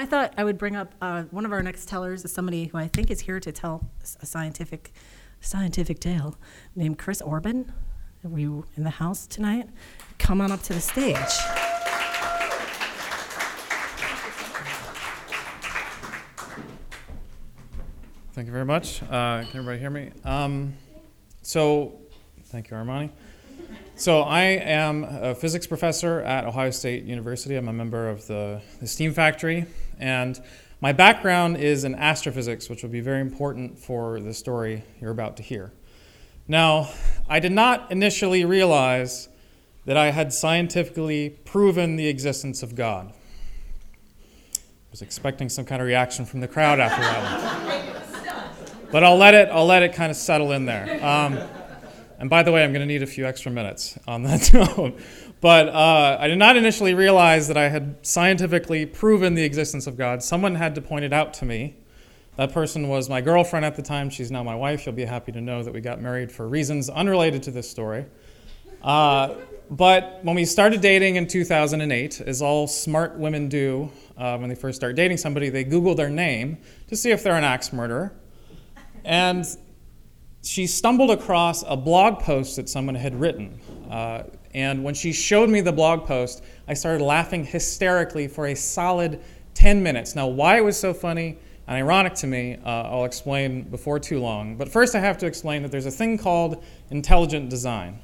I thought I would bring up uh, one of our next tellers is somebody who I think is here to tell a scientific scientific tale named Chris Orban. Are you in the house tonight? Come on up to the stage. Thank you very much. Uh, can everybody hear me? Um, so, thank you, Armani. So, I am a physics professor at Ohio State University. I'm a member of the, the STEAM Factory, and my background is in astrophysics, which will be very important for the story you're about to hear. Now, I did not initially realize that I had scientifically proven the existence of God. I was expecting some kind of reaction from the crowd after that one but I'll let it, I'll let it kind of settle in there. Um, and by the way, I'm going to need a few extra minutes on that note. But uh, I did not initially realize that I had scientifically proven the existence of God. Someone had to point it out to me. That person was my girlfriend at the time. She's now my wife. You'll be happy to know that we got married for reasons unrelated to this story. Uh, but when we started dating in 2008, as all smart women do uh, when they first start dating somebody, they Google their name to see if they're an axe murderer. And she stumbled across a blog post that someone had written. Uh, and when she showed me the blog post, I started laughing hysterically for a solid 10 minutes. Now, why it was so funny and ironic to me, uh, I'll explain before too long. But first, I have to explain that there's a thing called intelligent design.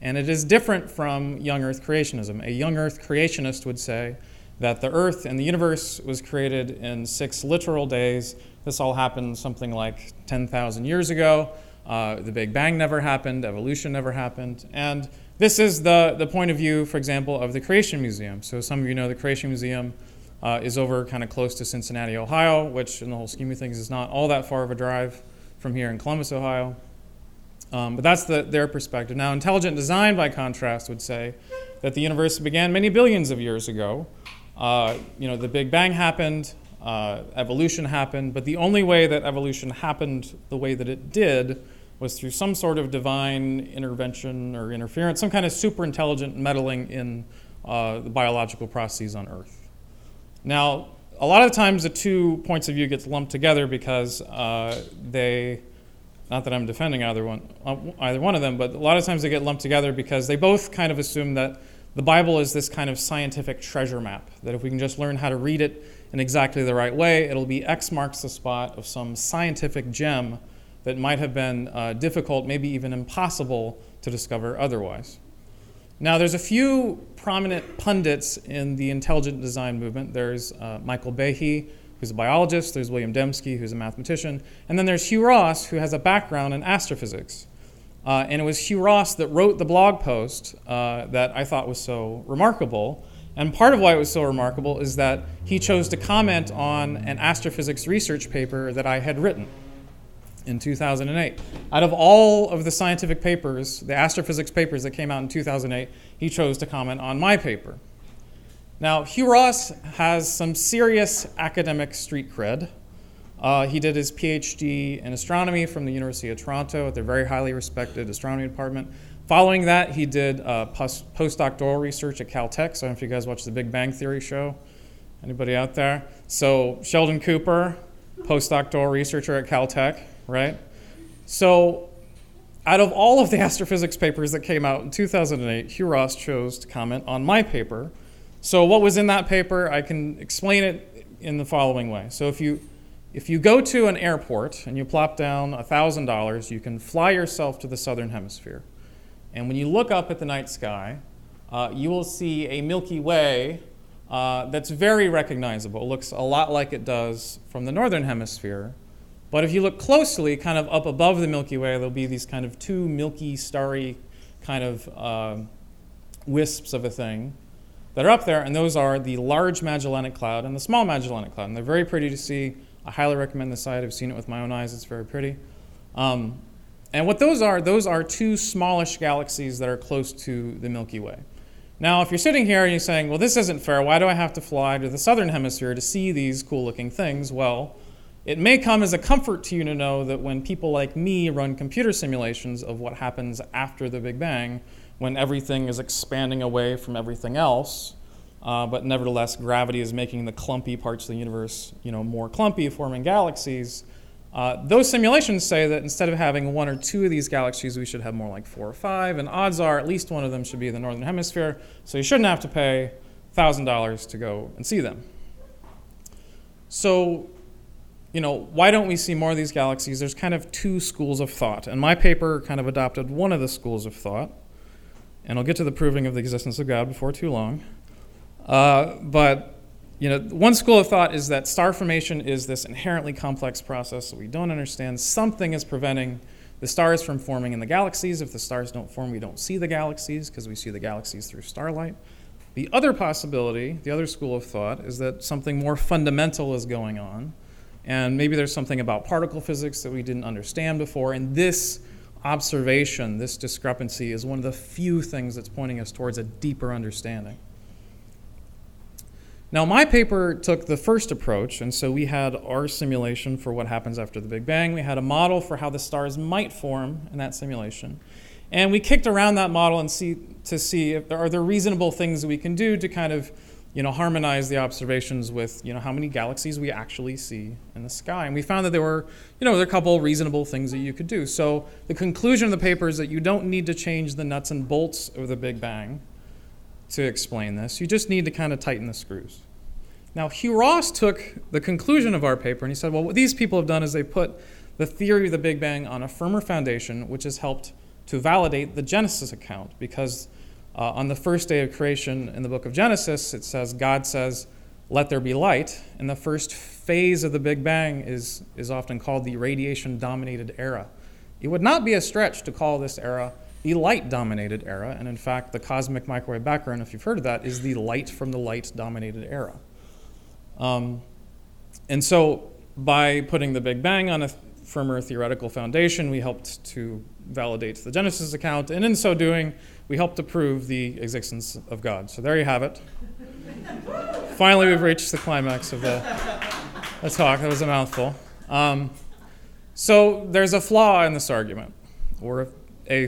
And it is different from young earth creationism. A young earth creationist would say that the earth and the universe was created in six literal days this all happened something like 10,000 years ago. Uh, the Big Bang never happened, evolution never happened. And this is the, the point of view, for example, of the Creation Museum. So some of you know the Creation Museum uh, is over kind of close to Cincinnati, Ohio, which in the whole scheme of things is not all that far of a drive from here in Columbus, Ohio. Um, but that's the, their perspective. Now, intelligent design, by contrast, would say that the universe began many billions of years ago. Uh, you know, the Big Bang happened, uh, evolution happened, but the only way that evolution happened the way that it did was through some sort of divine intervention or interference, some kind of super intelligent meddling in uh, the biological processes on Earth. Now, a lot of times the two points of view gets lumped together because uh, they, not that I'm defending either one, uh, either one of them, but a lot of times they get lumped together because they both kind of assume that the Bible is this kind of scientific treasure map, that if we can just learn how to read it in exactly the right way, it'll be X marks the spot of some scientific gem that might have been uh, difficult, maybe even impossible to discover otherwise. Now, there's a few prominent pundits in the intelligent design movement. There's uh, Michael Behe, who's a biologist, there's William Dembski, who's a mathematician, and then there's Hugh Ross, who has a background in astrophysics. Uh, and it was Hugh Ross that wrote the blog post uh, that I thought was so remarkable. And part of why it was so remarkable is that he chose to comment on an astrophysics research paper that I had written in 2008. Out of all of the scientific papers, the astrophysics papers that came out in 2008, he chose to comment on my paper. Now, Hugh Ross has some serious academic street cred. Uh, he did his PhD in astronomy from the University of Toronto at their very highly respected astronomy department. Following that, he did uh, post- postdoctoral research at Caltech. So I don't know if you guys watch the Big Bang Theory show. Anybody out there? So Sheldon Cooper, postdoctoral researcher at Caltech, right? So out of all of the astrophysics papers that came out in 2008, Hugh Ross chose to comment on my paper. So what was in that paper? I can explain it in the following way. So if you if you go to an airport and you plop down $1,000, you can fly yourself to the southern hemisphere. And when you look up at the night sky, uh, you will see a Milky Way uh, that's very recognizable. It looks a lot like it does from the northern hemisphere. But if you look closely, kind of up above the Milky Way, there'll be these kind of two milky, starry kind of uh, wisps of a thing that are up there, and those are the large Magellanic Cloud and the small Magellanic Cloud. And they're very pretty to see. I highly recommend the sight. I've seen it with my own eyes. It's very pretty. Um, and what those are, those are two smallish galaxies that are close to the Milky Way. Now, if you're sitting here and you're saying, well, this isn't fair, why do I have to fly to the southern hemisphere to see these cool looking things? Well, it may come as a comfort to you to know that when people like me run computer simulations of what happens after the Big Bang, when everything is expanding away from everything else, uh, but nevertheless, gravity is making the clumpy parts of the universe, you know, more clumpy, forming galaxies. Uh, those simulations say that instead of having one or two of these galaxies, we should have more like four or five, and odds are at least one of them should be in the northern hemisphere, so you shouldn't have to pay $1,000 to go and see them. So, you know, why don't we see more of these galaxies? There's kind of two schools of thought, and my paper kind of adopted one of the schools of thought, and I'll get to the proving of the existence of God before too long. Uh, but you know, one school of thought is that star formation is this inherently complex process that we don't understand. Something is preventing the stars from forming in the galaxies. If the stars don't form, we don't see the galaxies because we see the galaxies through starlight. The other possibility, the other school of thought, is that something more fundamental is going on. And maybe there's something about particle physics that we didn't understand before. And this observation, this discrepancy, is one of the few things that's pointing us towards a deeper understanding. Now, my paper took the first approach, and so we had our simulation for what happens after the Big Bang. We had a model for how the stars might form in that simulation. And we kicked around that model and see, to see if there are there reasonable things we can do to kind of you know, harmonize the observations with you know, how many galaxies we actually see in the sky. And we found that there were you know, there a couple reasonable things that you could do. So the conclusion of the paper is that you don't need to change the nuts and bolts of the Big Bang to explain this. You just need to kind of tighten the screws. Now, Hugh Ross took the conclusion of our paper and he said, well, what these people have done is they put the theory of the Big Bang on a firmer foundation, which has helped to validate the Genesis account. Because uh, on the first day of creation in the book of Genesis, it says, God says, let there be light. And the first phase of the Big Bang is, is often called the radiation dominated era. It would not be a stretch to call this era the light dominated era. And in fact, the cosmic microwave background, if you've heard of that, is the light from the light dominated era. Um, and so, by putting the Big Bang on a firmer theoretical foundation, we helped to validate the Genesis account. And in so doing, we helped to prove the existence of God. So, there you have it. Finally, we've reached the climax of the, the talk. That was a mouthful. Um, so, there's a flaw in this argument, or a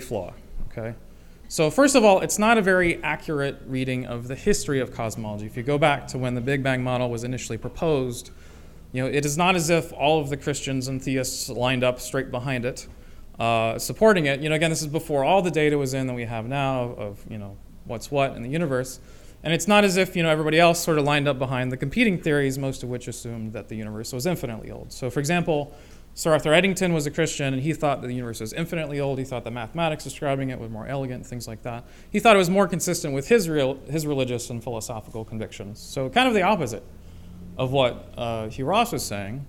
flaw. Okay? So, first of all, it's not a very accurate reading of the history of cosmology. If you go back to when the Big Bang model was initially proposed, you know, it is not as if all of the Christians and theists lined up straight behind it, uh, supporting it. You know, again, this is before all the data was in that we have now of, you know, what's what in the universe. And it's not as if, you know, everybody else sort of lined up behind the competing theories, most of which assumed that the universe was infinitely old. So, for example, Sir Arthur Eddington was a Christian, and he thought that the universe was infinitely old. He thought the mathematics describing it was more elegant, things like that. He thought it was more consistent with his, real, his religious and philosophical convictions. So, kind of the opposite of what uh, Hugh Ross was saying.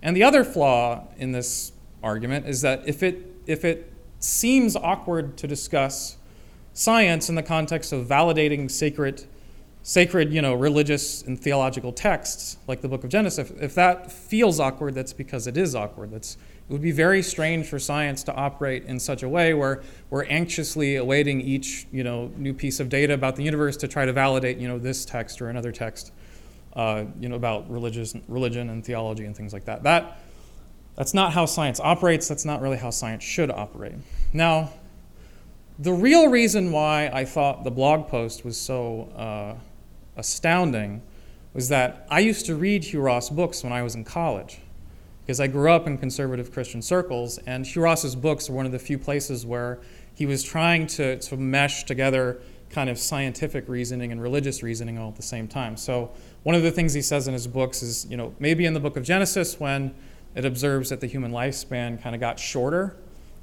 And the other flaw in this argument is that if it, if it seems awkward to discuss science in the context of validating sacred sacred, you know, religious and theological texts like the book of Genesis, if, if that feels awkward, that's because it is awkward. That's, it would be very strange for science to operate in such a way where we're anxiously awaiting each, you know, new piece of data about the universe to try to validate, you know, this text or another text, uh, you know, about religious, religion and theology and things like that. That that's not how science operates. That's not really how science should operate. Now, the real reason why I thought the blog post was so uh, astounding was that I used to read Hugh Ross books when I was in college because I grew up in conservative Christian circles, and Hugh Ross's books are one of the few places where he was trying to, to mesh together kind of scientific reasoning and religious reasoning all at the same time. So one of the things he says in his books is, you know, maybe in the book of Genesis when it observes that the human lifespan kind of got shorter,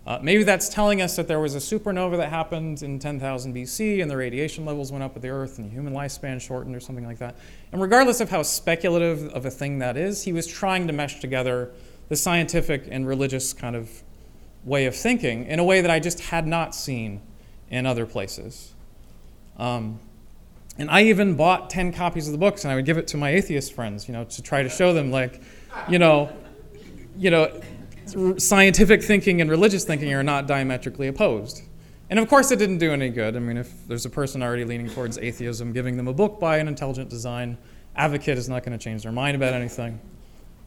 uh, maybe that's telling us that there was a supernova that happened in 10,000 BC and the radiation levels went up at the Earth and the human lifespan shortened or something like that. And regardless of how speculative of a thing that is, he was trying to mesh together the scientific and religious kind of way of thinking in a way that I just had not seen in other places. Um, and I even bought 10 copies of the books and I would give it to my atheist friends, you know, to try to show them, like, you know, you know, scientific thinking and religious thinking are not diametrically opposed. And of course, it didn't do any good. I mean, if there's a person already leaning towards atheism, giving them a book by an intelligent design advocate is not going to change their mind about anything.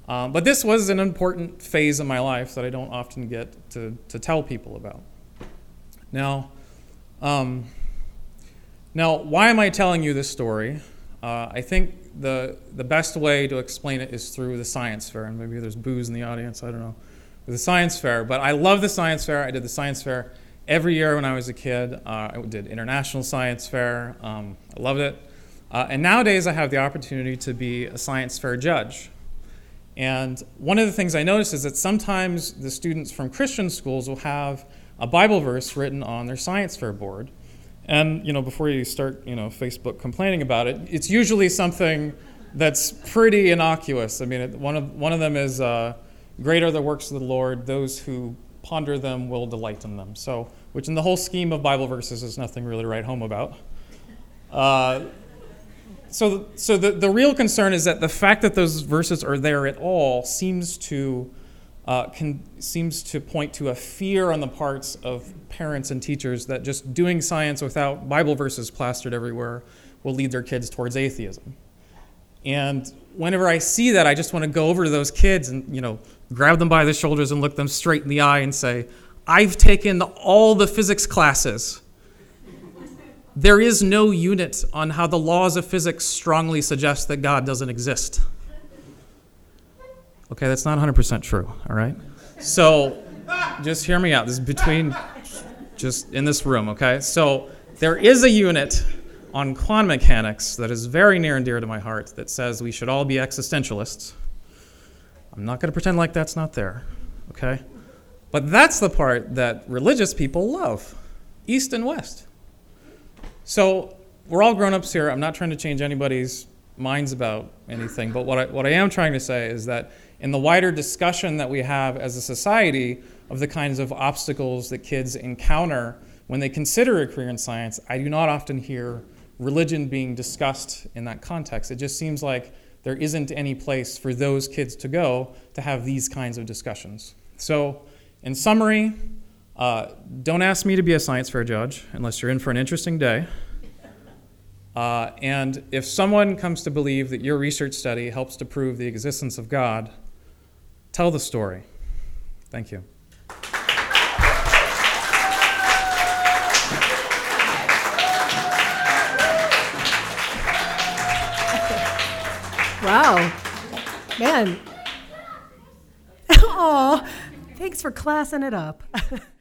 Um, but this was an important phase of my life that I don't often get to, to tell people about. Now, um, now, why am I telling you this story? Uh, I think the, the best way to explain it is through the science fair, and maybe there's booze in the audience, I don't know. The science fair, but I love the science fair. I did the science fair every year when I was a kid. Uh, I did international science fair. Um, I loved it. Uh, and nowadays, I have the opportunity to be a science fair judge. And one of the things I notice is that sometimes the students from Christian schools will have a Bible verse written on their science fair board. And you know, before you start, you know, Facebook complaining about it, it's usually something that's pretty innocuous. I mean, one of one of them is, uh, "Great are the works of the Lord; those who ponder them will delight in them." So, which in the whole scheme of Bible verses is nothing really to write home about. Uh, so, so the, the real concern is that the fact that those verses are there at all seems to, uh, can, seems to point to a fear on the parts of parents and teachers that just doing science without Bible verses plastered everywhere will lead their kids towards atheism. And whenever I see that, I just want to go over to those kids and, you know, grab them by the shoulders and look them straight in the eye and say, I've taken all the physics classes. There is no unit on how the laws of physics strongly suggest that God doesn't exist. Okay, that's not 100% true, all right? So just hear me out. This is between, just in this room, okay? So there is a unit on quantum mechanics that is very near and dear to my heart that says we should all be existentialists. I'm not going to pretend like that's not there, okay? But that's the part that religious people love, East and West. So we're all grown ups here. I'm not trying to change anybody's minds about anything, but what I, what I am trying to say is that in the wider discussion that we have as a society of the kinds of obstacles that kids encounter when they consider a career in science, I do not often hear religion being discussed in that context. It just seems like there isn't any place for those kids to go to have these kinds of discussions. So, in summary, uh, don't ask me to be a science fair judge unless you're in for an interesting day. Uh, and if someone comes to believe that your research study helps to prove the existence of God, tell the story. Thank you. Wow. Man. Oh, thanks for classing it up.